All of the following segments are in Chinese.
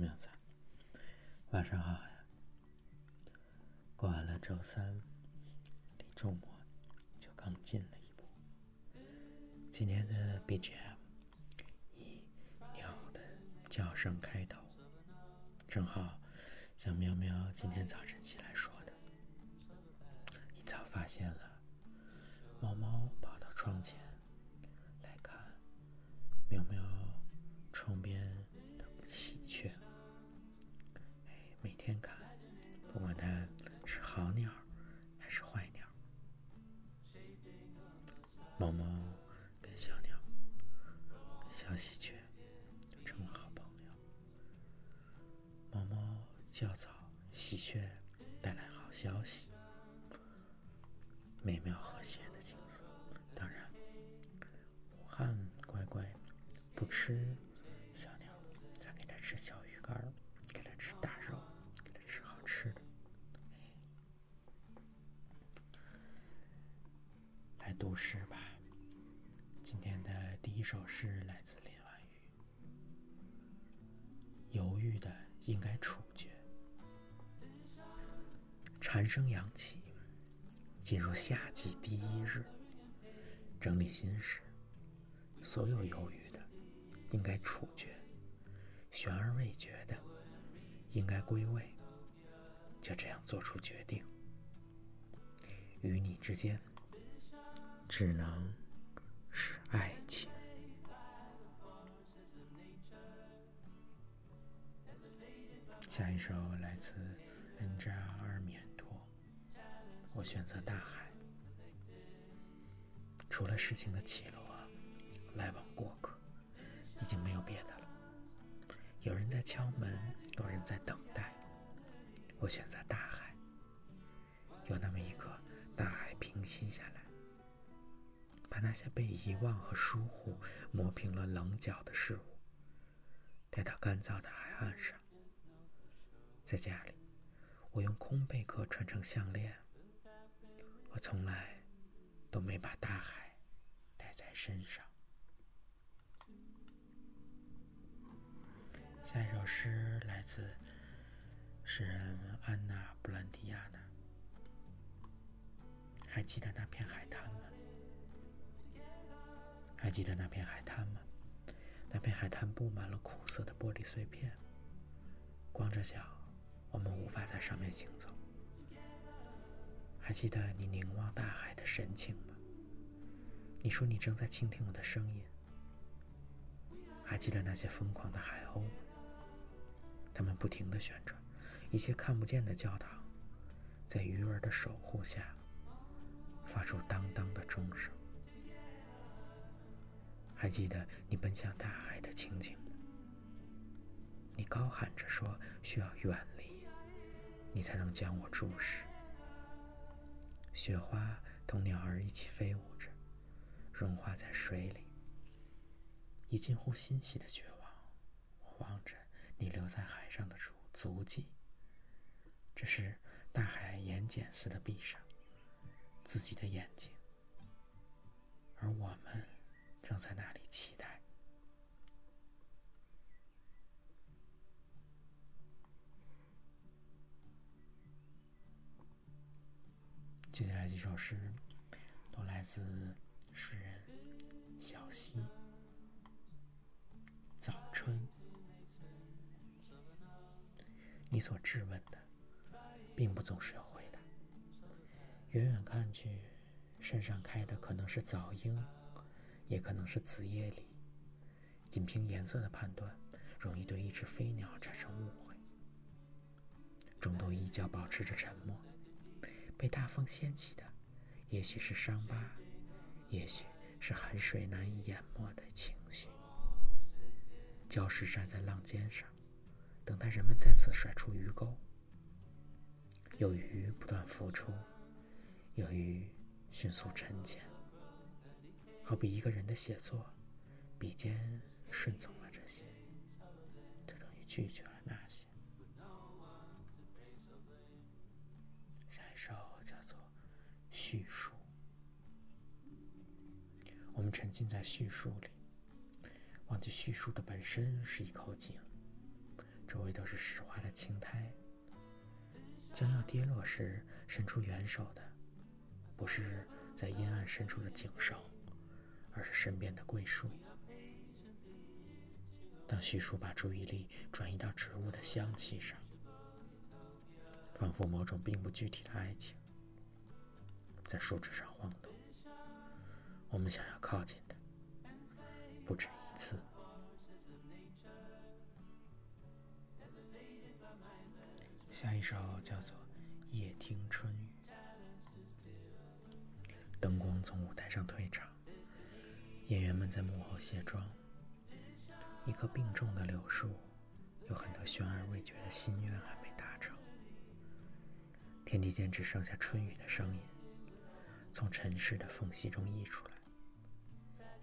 喵仔，晚上好呀！过完了周三，离周末就更近了一步。今天的 BGM 以鸟的叫声开头，正好像喵喵今天早晨起来说的，一早发现了猫猫跑到窗前来看喵喵窗边美妙和谐的景色。当然，武汉乖乖不吃小鸟，再给它吃小鱼干儿。读诗吧。今天的第一首诗来自林婉瑜。犹豫的应该处决。蝉声扬起，进入夏季第一日，整理心事。所有犹豫的应该处决，悬而未决的应该归位。就这样做出决定。与你之间。只能是爱情。下一首来自恩扎尔米恩托，我选择大海。除了事情的起落、来往过客，已经没有别的了。有人在敲门，有人在等待。我选择大海。有那么一刻，大海平息下来。把那些被遗忘和疏忽磨平了棱角的事物，带到干燥的海岸上。在家里，我用空贝壳穿成项链。我从来都没把大海带在身上。下一首诗来自诗人安娜·布兰迪亚娜。还记得那片海滩吗？还记得那片海滩吗？那片海滩布满了苦涩的玻璃碎片。光着脚，我们无法在上面行走。还记得你凝望大海的神情吗？你说你正在倾听我的声音。还记得那些疯狂的海鸥吗？它们不停地旋转，一些看不见的教堂，在鱼儿的守护下，发出当当的钟声。还记得你奔向大海的情景吗？你高喊着说：“需要远离，你才能将我注视。”雪花同鸟儿一起飞舞着，融化在水里。以近乎欣喜的绝望，我望着你留在海上的足足迹。这时，大海眼睑似的闭上自己的眼睛，而我们。正在那里期待。接下来几首诗都来自诗人小溪。早春，你所质问的，并不总是有回答。远远看去，山上开的可能是早樱。也可能是子夜里，仅凭颜色的判断，容易对一只飞鸟产生误会。众多依旧保持着沉默，被大风掀起的，也许是伤疤，也许是海水难以淹没的情绪。礁石站在浪尖上，等待人们再次甩出鱼钩。有鱼不断浮出，有鱼迅速沉潜。好比一个人的写作，笔尖顺从了这些，就等于拒绝了沉浸在叙述里，忘记叙述的本身是一口井，周围都是石化的青苔。将要跌落时，伸出援手的，不是在阴暗深处的井手，而是身边的桂树。当叙述把注意力转移到植物的香气上，仿佛某种并不具体的爱情在树枝上晃动。我们想要靠近的不止一次。下一首叫做《夜听春雨》。灯光从舞台上退场，演员们在幕后卸妆。一棵病重的柳树，有很多悬而未决的心愿还没达成。天地间只剩下春雨的声音，从尘世的缝隙中溢出来。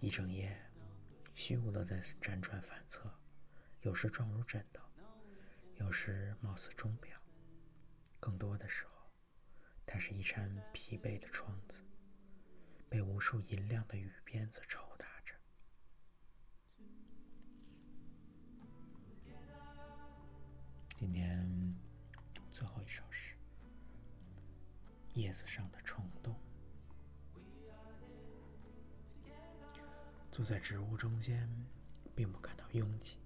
一整夜，虚无的在辗转反侧，有时状如枕头，有时貌似钟表。更多的时候，它是一扇疲惫的窗子，被无数银亮的雨鞭子抽打着。今天最后一首是叶子上的虫洞。坐在植物中间，并不感到拥挤。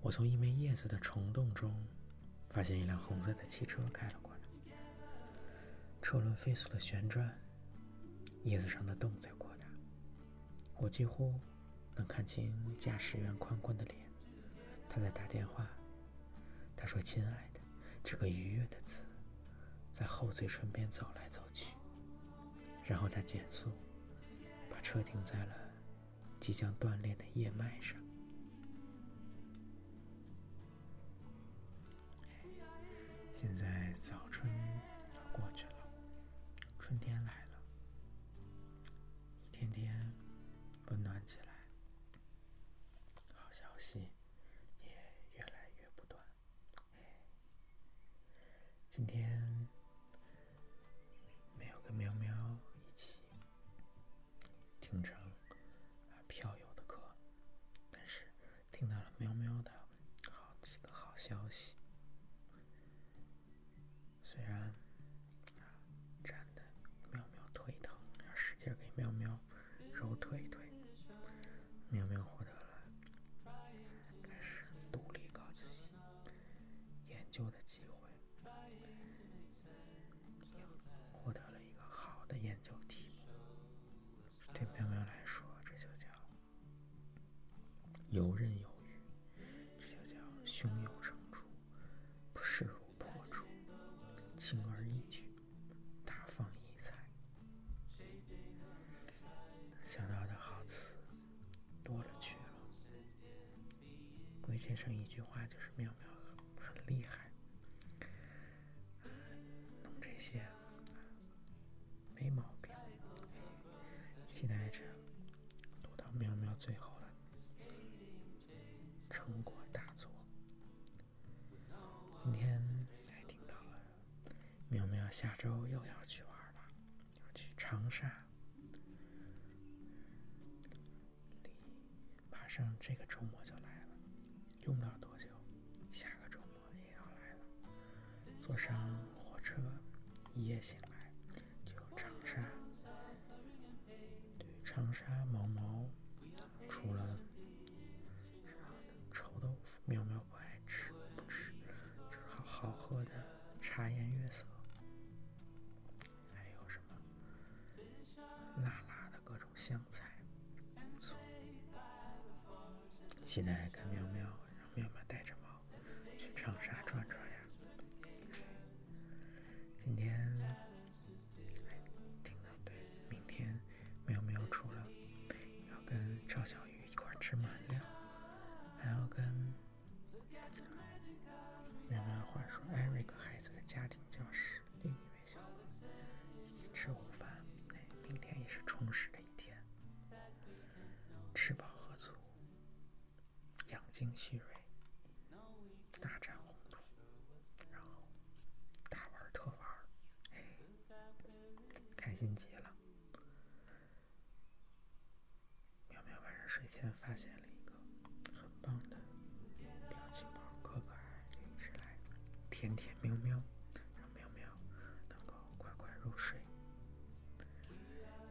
我从一枚叶子的虫洞中。发现一辆红色的汽车开了过来，车轮飞速的旋转，叶子上的洞在扩大。我几乎能看清驾驶员宽宽的脸，他在打电话。他说：“亲爱的”，这个愉悦的词在后嘴唇边走来走去。然后他减速，把车停在了即将断裂的叶脉上。现在早春过去了，春天来了，一天天温暖起来，好消息也越来越不断。今天游刃有余，这就叫胸有成竹，不势如破竹。轻而易举，大放异彩。想到的好词多了去了，归结成一句话就是：妙妙很厉害。弄这些没毛病，期待着读到妙妙最后周又要去玩了，要去长沙。马上这个周末就来了，用不了多久，下个周末也要来了。坐上火车，一夜醒来就长沙。对长沙毛毛，除了臭豆腐，喵喵不爱吃，不吃，是好好喝的茶颜悦期待跟精蓄锐，大展宏图，然后大玩特玩，开心极了。喵喵晚上睡前发现了一个很棒的表情包。甜甜喵喵，让喵喵能够快快入睡。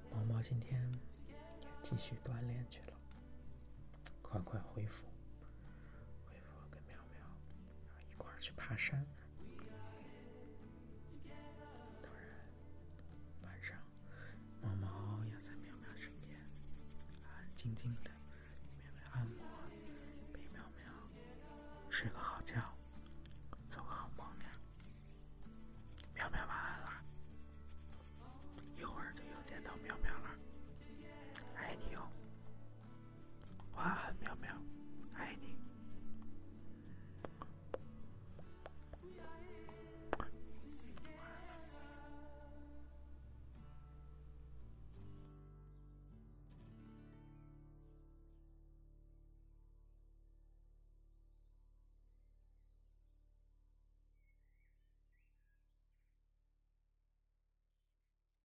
毛毛今天也继续锻炼去了，快快恢复，去爬山，当然晚上，毛毛也在喵喵身边，安安静静的，免费按摩，陪喵喵睡个好觉。